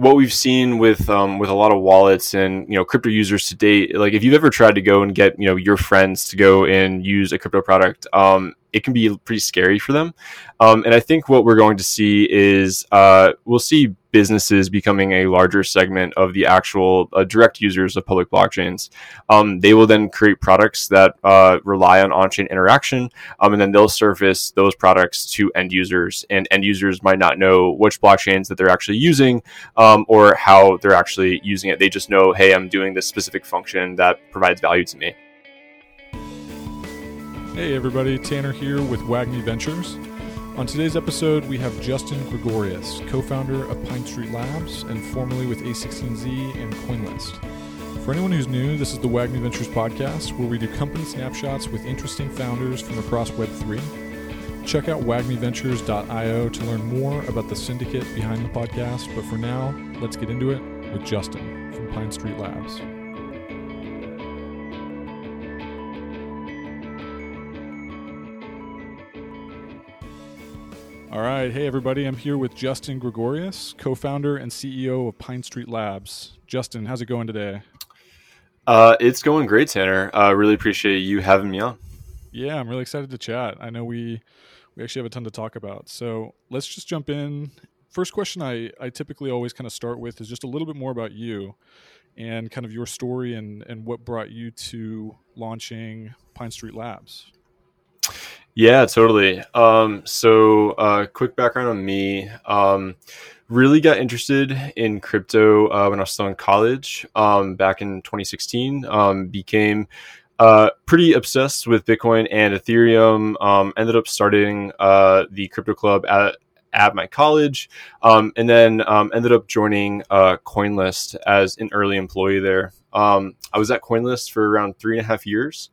what we've seen with um, with a lot of wallets and you know crypto users to date, like if you've ever tried to go and get you know your friends to go and use a crypto product, um, it can be pretty scary for them. Um, and I think what we're going to see is uh, we'll see businesses becoming a larger segment of the actual uh, direct users of public blockchains. Um, they will then create products that uh, rely on on chain interaction, um, and then they'll surface those products to end users. And end users might not know which blockchains that they're actually using um, or how they're actually using it. They just know, hey, I'm doing this specific function that provides value to me. Hey everybody, Tanner here with WAGMI Ventures. On today's episode, we have Justin Gregorius, co founder of Pine Street Labs and formerly with A16Z and CoinList. For anyone who's new, this is the WAGMI Ventures podcast where we do company snapshots with interesting founders from across Web3. Check out wagmiventures.io to learn more about the syndicate behind the podcast. But for now, let's get into it with Justin from Pine Street Labs. All right. Hey, everybody. I'm here with Justin Gregorius, co founder and CEO of Pine Street Labs. Justin, how's it going today? Uh, it's going great, Tanner. I uh, really appreciate you having me on. Yeah, I'm really excited to chat. I know we we actually have a ton to talk about. So let's just jump in. First question I, I typically always kind of start with is just a little bit more about you and kind of your story and, and what brought you to launching Pine Street Labs. Yeah, totally. Um, so, uh, quick background on me. Um, really got interested in crypto uh, when I was still in college um, back in 2016. Um, became uh, pretty obsessed with Bitcoin and Ethereum. Um, ended up starting uh, the crypto club at at my college, um, and then um, ended up joining uh, CoinList as an early employee there. Um, I was at CoinList for around three and a half years.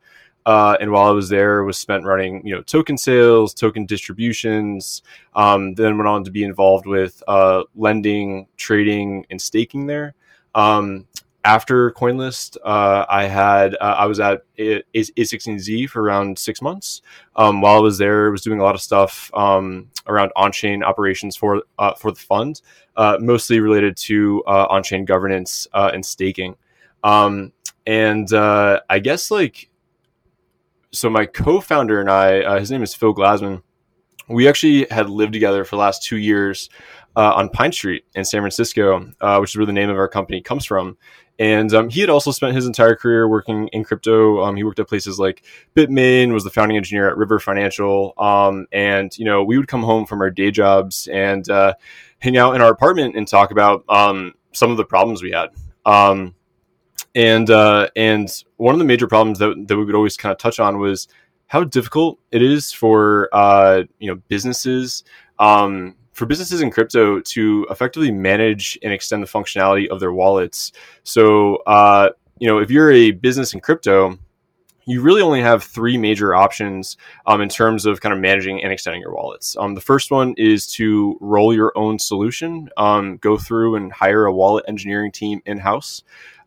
Uh, and while I was there, was spent running you know token sales, token distributions. Um, then went on to be involved with uh, lending, trading, and staking there. Um, after CoinList, uh, I had uh, I was at A16Z for around six months. Um, while I was there, I was doing a lot of stuff um, around on-chain operations for uh, for the fund, uh, mostly related to on-chain governance and staking. Um, and I guess like so my co-founder and I, uh, his name is Phil Glassman. We actually had lived together for the last two years uh, on Pine Street in San Francisco, uh, which is where the name of our company comes from. And um, he had also spent his entire career working in crypto. Um, he worked at places like Bitmain, was the founding engineer at River Financial. Um, and, you know, we would come home from our day jobs and uh, hang out in our apartment and talk about um, some of the problems we had. And uh, and one of the major problems that, that we would always kind of touch on was how difficult it is for uh, you know businesses um, for businesses in crypto to effectively manage and extend the functionality of their wallets. So uh, you know if you're a business in crypto, you really only have three major options um, in terms of kind of managing and extending your wallets. Um, the first one is to roll your own solution, um, go through and hire a wallet engineering team in house.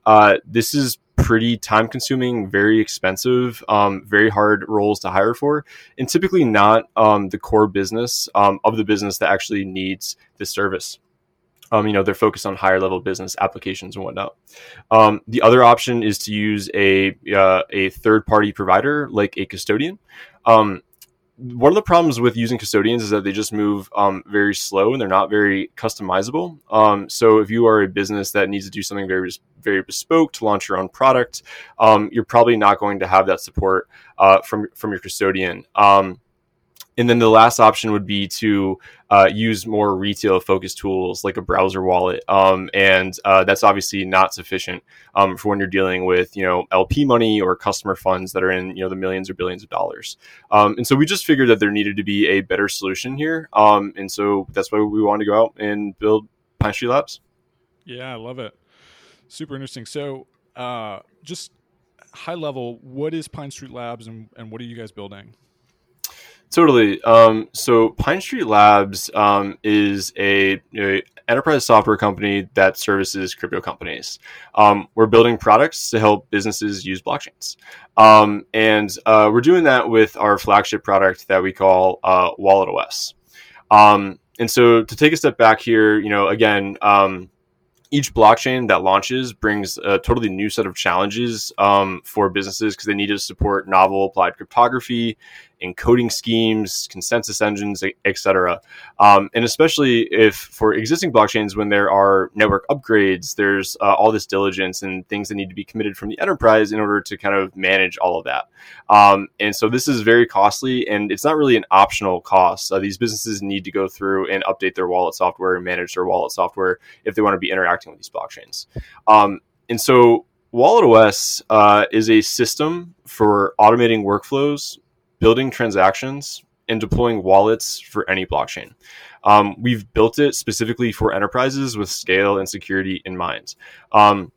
Uh, this is pretty time consuming, very expensive, um, very hard roles to hire for, and typically not um, the core business um, of the business that actually needs this service. Um, you know, they're focused on higher level business applications and whatnot. Um, the other option is to use a uh, a third party provider like a custodian. Um, one of the problems with using custodians is that they just move um, very slow and they're not very customizable. Um, so if you are a business that needs to do something very very bespoke to launch your own product, um, you're probably not going to have that support uh, from from your custodian. Um, and then the last option would be to uh, use more retail focused tools like a browser wallet. Um, and uh, that's obviously not sufficient um, for when you're dealing with, you know, LP money or customer funds that are in, you know, the millions or billions of dollars. Um, and so we just figured that there needed to be a better solution here. Um, and so that's why we wanted to go out and build Pine Street Labs. Yeah, I love it. Super interesting. So uh, just high level, what is Pine Street Labs and, and what are you guys building? Totally. Um, so Pine Street Labs um, is a, a, enterprise software company that services crypto companies. Um, we're building products to help businesses use blockchains, um, and uh, we're doing that with our flagship product that we call uh, Wallet OS. Um, and so, to take a step back here, you know, again. Um, each blockchain that launches brings a totally new set of challenges um, for businesses because they need to support novel applied cryptography encoding schemes, consensus engines, etc. Um, and especially if for existing blockchains, when there are network upgrades, there's uh, all this diligence and things that need to be committed from the enterprise in order to kind of manage all of that. Um, and so this is very costly, and it's not really an optional cost. Uh, these businesses need to go through and update their wallet software and manage their wallet software if they want to be interacting with these blockchains. Um, and so Wallet OS uh, is a system for automating workflows building transactions and deploying wallets for any blockchain. Um, we've built it specifically for enterprises with scale and security in mind. Um,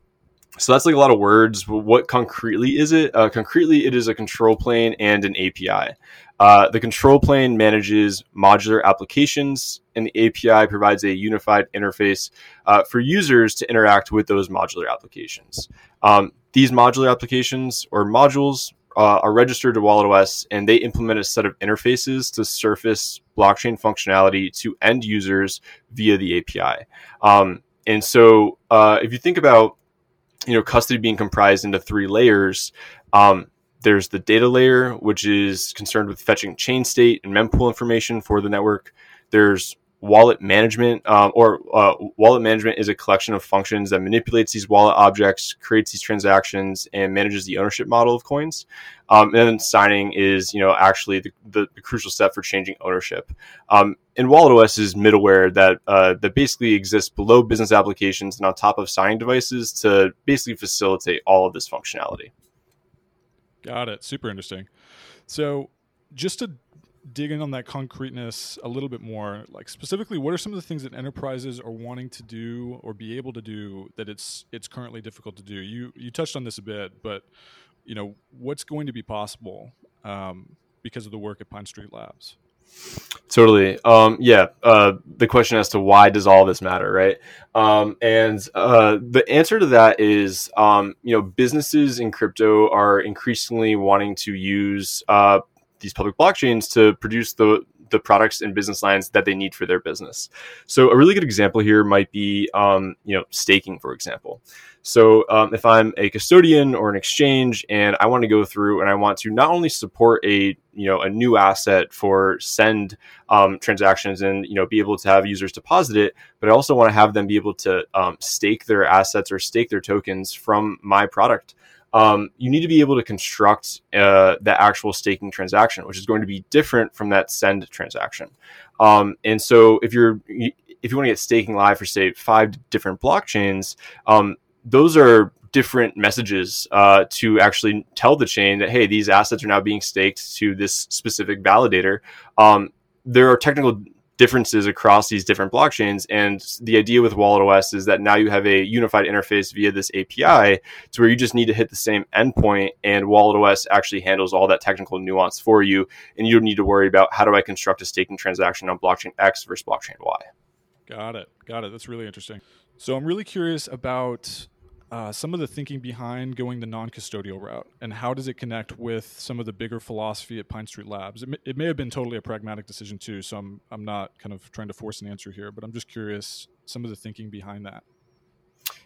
so that's like a lot of words. What concretely is it? Uh, concretely, it is a control plane and an API. Uh, the control plane manages modular applications, and the API provides a unified interface uh, for users to interact with those modular applications. Um, these modular applications or modules uh, are registered to WalletOS and they implement a set of interfaces to surface blockchain functionality to end users via the API. Um, and so, uh, if you think about you know custody being comprised into three layers, um, there's the data layer, which is concerned with fetching chain state and mempool information for the network. There's wallet management um, or uh, wallet management is a collection of functions that manipulates these wallet objects creates these transactions and manages the ownership model of coins. Um, and then signing is you know actually the, the, the crucial step for changing ownership. Um, and wallet os is middleware that uh, that basically exists below business applications and on top of signing devices to basically facilitate all of this functionality. Got it. Super interesting. So just to dig in on that concreteness a little bit more like specifically what are some of the things that enterprises are wanting to do or be able to do that it's it's currently difficult to do? You you touched on this a bit but you know what's going to be possible um, because of the work at pine street labs? Totally. Um, yeah uh, the question as to why does all this matter right? Um, and uh, the answer to that is um, you know businesses in crypto are increasingly wanting to use uh, these public blockchains to produce the the products and business lines that they need for their business. So a really good example here might be, um, you know, staking, for example. So um, if I'm a custodian or an exchange and I want to go through and I want to not only support a you know a new asset for send um, transactions and you know be able to have users deposit it, but I also want to have them be able to um, stake their assets or stake their tokens from my product um, you need to be able to construct uh, the actual staking transaction, which is going to be different from that send transaction. Um, and so, if you're if you want to get staking live for say five different blockchains, um, those are different messages uh, to actually tell the chain that hey, these assets are now being staked to this specific validator. Um, there are technical differences across these different blockchains. And the idea with Wallet OS is that now you have a unified interface via this API to where you just need to hit the same endpoint and Wallet OS actually handles all that technical nuance for you. And you don't need to worry about how do I construct a staking transaction on blockchain X versus blockchain Y. Got it. Got it. That's really interesting. So I'm really curious about uh, some of the thinking behind going the non-custodial route and how does it connect with some of the bigger philosophy at pine street labs it may, it may have been totally a pragmatic decision too so I'm, I'm not kind of trying to force an answer here but i'm just curious some of the thinking behind that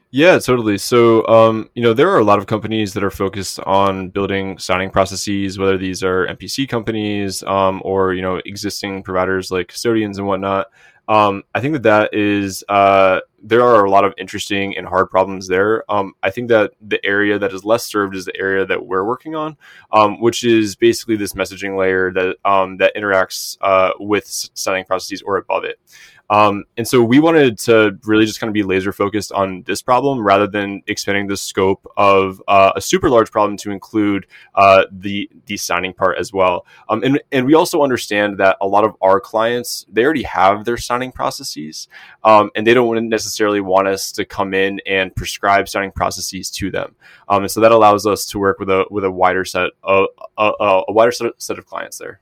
yeah, totally. So, um, you know, there are a lot of companies that are focused on building signing processes, whether these are MPC companies um, or you know existing providers like custodians and whatnot. Um, I think that that is uh, there are a lot of interesting and hard problems there. Um, I think that the area that is less served is the area that we're working on, um, which is basically this messaging layer that um, that interacts uh, with signing processes or above it. Um, and so we wanted to really just kind of be laser focused on this problem rather than expanding the scope of uh, a super large problem to include uh, the the signing part as well. Um, and and we also understand that a lot of our clients they already have their signing processes, um, and they don't necessarily want us to come in and prescribe signing processes to them. Um, and so that allows us to work with a with a wider set of a, a, a wider set of clients there.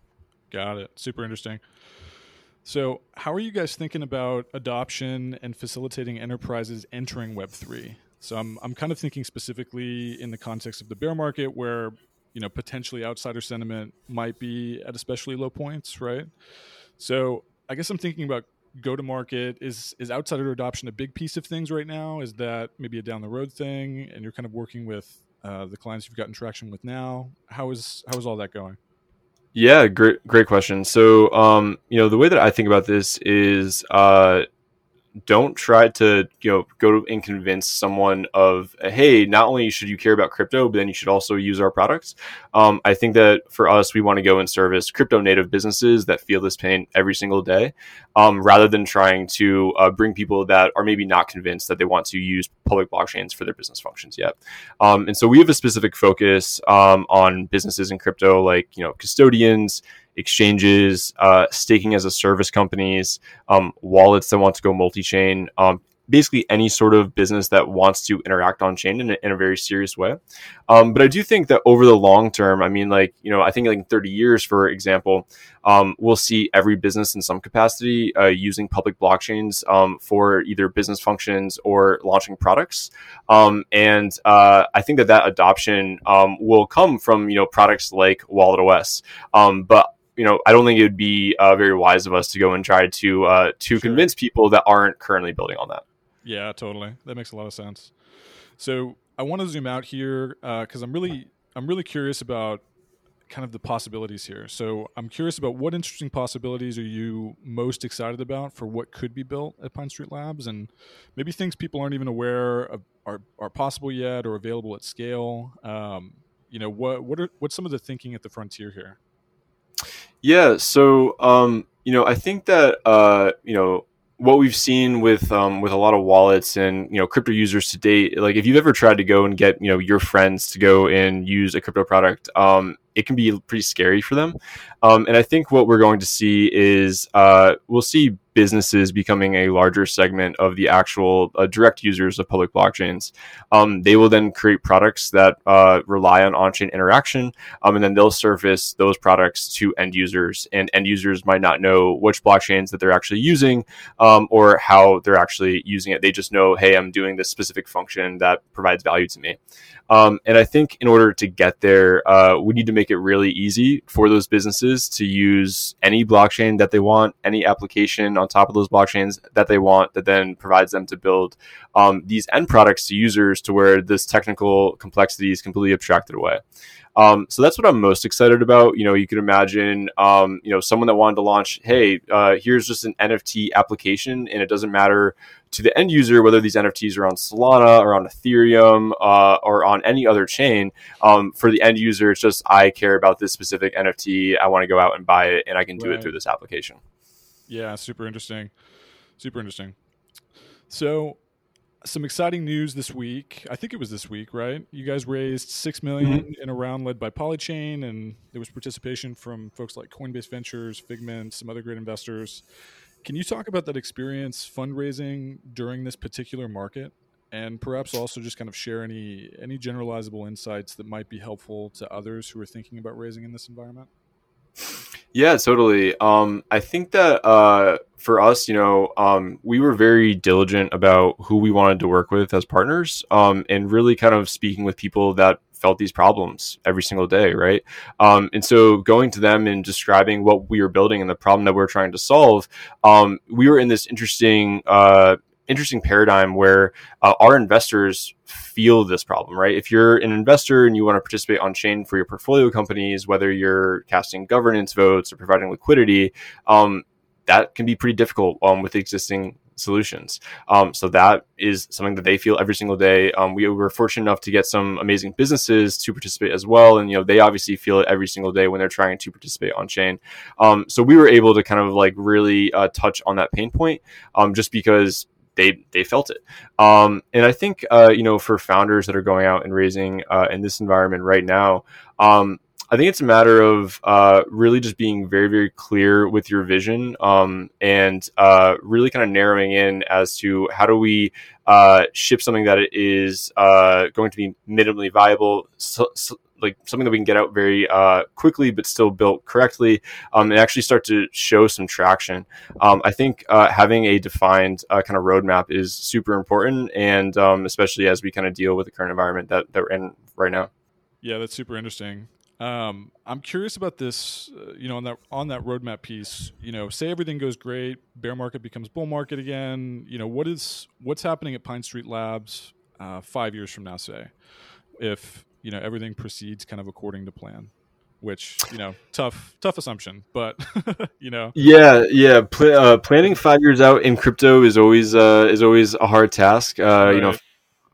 Got it. Super interesting. So, how are you guys thinking about adoption and facilitating enterprises entering Web3? So, I'm, I'm kind of thinking specifically in the context of the bear market where, you know, potentially outsider sentiment might be at especially low points, right? So, I guess I'm thinking about go to market is is outsider adoption a big piece of things right now? Is that maybe a down the road thing, and you're kind of working with uh, the clients you've gotten traction with now? How is how is all that going? Yeah, great great question. So, um, you know, the way that I think about this is uh, don't try to you know go and convince someone of hey not only should you care about crypto but then you should also use our products. Um, i think that for us we want to go and service crypto native businesses that feel this pain every single day um, rather than trying to uh, bring people that are maybe not convinced that they want to use public blockchains for their business functions yet. Um, and so we have a specific focus um, on businesses in crypto like you know custodians exchanges, uh, staking as a service companies, um, wallets that want to go multi chain, um, basically any sort of business that wants to interact on chain in a, in a very serious way. Um, but I do think that over the long term, I mean, like, you know, I think like in 30 years, for example, um, we'll see every business in some capacity uh, using public blockchains um, for either business functions or launching products. Um, and uh, I think that that adoption um, will come from, you know, products like Wallet OS. Um, but you know, I don't think it would be uh, very wise of us to go and try to uh, to sure. convince people that aren't currently building on that. Yeah, totally. That makes a lot of sense. So I want to zoom out here because uh, I'm really I'm really curious about kind of the possibilities here. So I'm curious about what interesting possibilities are you most excited about for what could be built at Pine Street Labs, and maybe things people aren't even aware of are are possible yet or available at scale. Um, you know, what what are what's some of the thinking at the frontier here? Yeah, so um, you know, I think that uh, you know what we've seen with um, with a lot of wallets and you know crypto users to date, like if you've ever tried to go and get you know your friends to go and use a crypto product, um, it can be pretty scary for them. Um, and I think what we're going to see is uh, we'll see businesses becoming a larger segment of the actual uh, direct users of public blockchains. Um, they will then create products that uh, rely on on-chain interaction, um, and then they'll surface those products to end users. And end users might not know which blockchains that they're actually using um, or how they're actually using it. They just know, hey, I'm doing this specific function that provides value to me. Um, and I think in order to get there, uh, we need to make it really easy for those businesses to use any blockchain that they want, any application on top of those blockchains that they want, that then provides them to build um, these end products to users to where this technical complexity is completely abstracted away. Um, so that's what I'm most excited about. You know, you could imagine, um, you know, someone that wanted to launch, hey, uh, here's just an NFT application, and it doesn't matter to the end user whether these NFTs are on Solana or on Ethereum uh, or on any other chain. Um, for the end user, it's just I care about this specific NFT. I want to go out and buy it, and I can do right. it through this application. Yeah, super interesting. Super interesting. So some exciting news this week. I think it was this week, right? You guys raised six million mm-hmm. in a round led by Polychain, and there was participation from folks like Coinbase Ventures, Figment, some other great investors. Can you talk about that experience fundraising during this particular market, and perhaps also just kind of share any any generalizable insights that might be helpful to others who are thinking about raising in this environment? Yeah, totally. Um, I think that uh, for us, you know, um, we were very diligent about who we wanted to work with as partners, um, and really kind of speaking with people that felt these problems every single day, right? Um, and so going to them and describing what we were building and the problem that we are trying to solve, um, we were in this interesting uh, interesting paradigm where uh, our investors feel this problem, right? If you're an investor and you want to participate on chain for your portfolio companies, whether you're casting governance votes or providing liquidity, um, that can be pretty difficult um, with existing solutions. Um, so that is something that they feel every single day. Um, we were fortunate enough to get some amazing businesses to participate as well, and you know they obviously feel it every single day when they're trying to participate on chain. Um, so we were able to kind of like really uh, touch on that pain point, um, just because they they felt it. Um, and I think uh, you know for founders that are going out and raising uh, in this environment right now, um, I think it's a matter of uh, really just being very very clear with your vision um, and uh, really kind of narrowing in as to how do we uh, ship something that is uh, going to be minimally viable. So, so like something that we can get out very uh, quickly, but still built correctly, um, and actually start to show some traction. Um, I think uh, having a defined uh, kind of roadmap is super important, and um, especially as we kind of deal with the current environment that, that we're in right now. Yeah, that's super interesting. Um, I'm curious about this. Uh, you know, on that on that roadmap piece. You know, say everything goes great, bear market becomes bull market again. You know, what is what's happening at Pine Street Labs uh, five years from now? Say, if you know everything proceeds kind of according to plan which you know tough tough assumption but you know. Yeah yeah Pl- uh, planning five years out in crypto is always uh, is always a hard task. Uh, right. you know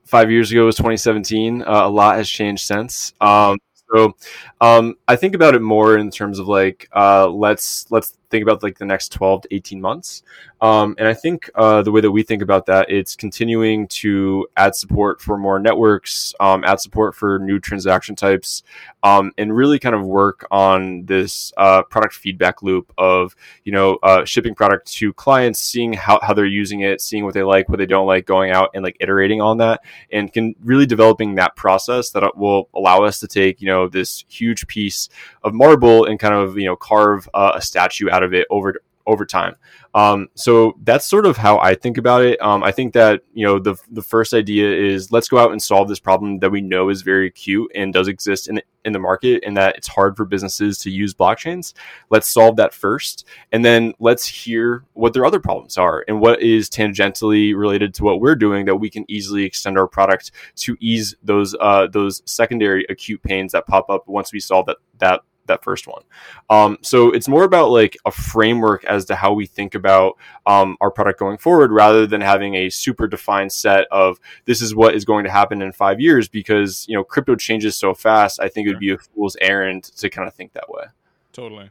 five years ago was 2017 uh, a lot has changed since. Um, so um, I think about it more in terms of like uh, let's let's think about like the next 12 to 18 months. Um, and I think uh, the way that we think about that, it's continuing to add support for more networks, um, add support for new transaction types, um, and really kind of work on this uh, product feedback loop of, you know, uh, shipping product to clients, seeing how, how they're using it, seeing what they like, what they don't like, going out and like iterating on that and can really developing that process that will allow us to take, you know, this huge piece of marble and kind of, you know, carve uh, a statue out of it over over time. Um, so that's sort of how I think about it. Um, I think that you know the the first idea is let's go out and solve this problem that we know is very acute and does exist in in the market, and that it's hard for businesses to use blockchains. Let's solve that first, and then let's hear what their other problems are and what is tangentially related to what we're doing that we can easily extend our product to ease those uh, those secondary acute pains that pop up once we solve that that that first one. Um, so it's more about like a framework as to how we think about um, our product going forward, rather than having a super defined set of this is what is going to happen in five years. Because you know crypto changes so fast, I think it would be a fool's errand to kind of think that way. Totally,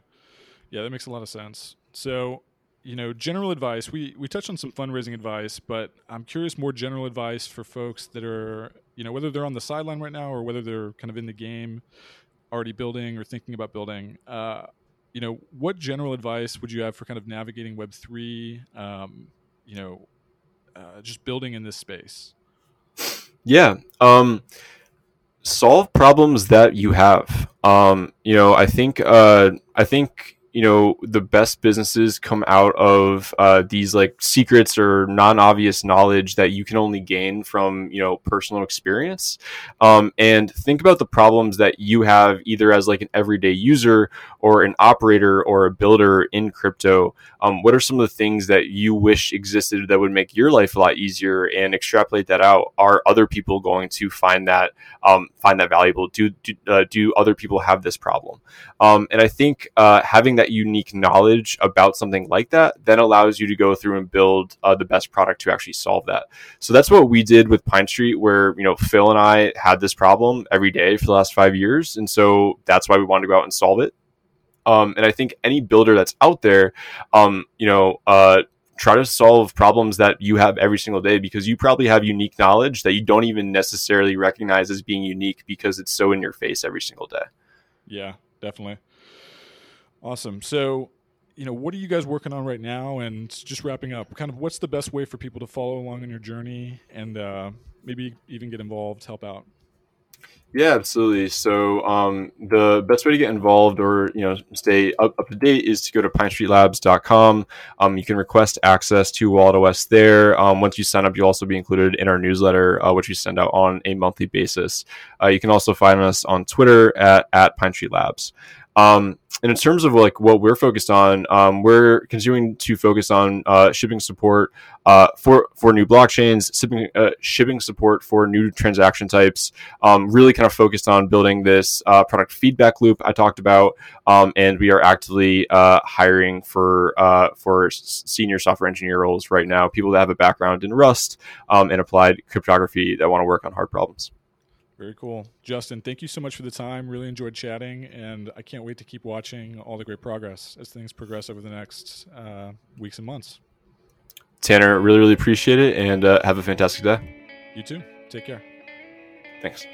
yeah, that makes a lot of sense. So you know, general advice. We we touched on some fundraising advice, but I'm curious more general advice for folks that are, you know, whether they're on the sideline right now or whether they're kind of in the game already building or thinking about building, uh, you know, what general advice would you have for kind of navigating Web three? Um, you know, uh, just building in this space. Yeah. Um, solve problems that you have. Um, you know, I think uh, I think you know the best businesses come out of uh, these like secrets or non-obvious knowledge that you can only gain from you know personal experience. Um, and think about the problems that you have either as like an everyday user or an operator or a builder in crypto. Um, what are some of the things that you wish existed that would make your life a lot easier and extrapolate that out? Are other people going to find that um, find that valuable? Do do, uh, do other people have this problem? Um, and i think uh, having that unique knowledge about something like that then allows you to go through and build uh, the best product to actually solve that. So that's what we did with Pine Street, where you know Phil and I had this problem every day for the last five years, and so that's why we wanted to go out and solve it. Um, and I think any builder that's out there, um, you know, uh, try to solve problems that you have every single day because you probably have unique knowledge that you don't even necessarily recognize as being unique because it's so in your face every single day. Yeah, definitely. Awesome. So, you know, what are you guys working on right now? And just wrapping up, kind of what's the best way for people to follow along in your journey and uh, maybe even get involved, help out? Yeah, absolutely. So um, the best way to get involved or you know stay up, up to date is to go to pinestreetlabs.com. Um, you can request access to Wallet OS there. Um, once you sign up, you'll also be included in our newsletter, uh, which we send out on a monthly basis. Uh, you can also find us on Twitter at at Pine Street Labs. Um, and in terms of like what we're focused on, um, we're continuing to focus on uh, shipping support uh, for for new blockchains, shipping uh, shipping support for new transaction types. Um, really, kind of focused on building this uh, product feedback loop I talked about, um, and we are actively uh, hiring for uh, for senior software engineer roles right now. People that have a background in Rust um, and applied cryptography that want to work on hard problems. Very cool. Justin, thank you so much for the time. Really enjoyed chatting, and I can't wait to keep watching all the great progress as things progress over the next uh, weeks and months. Tanner, really, really appreciate it, and uh, have a fantastic day. You too. Take care. Thanks.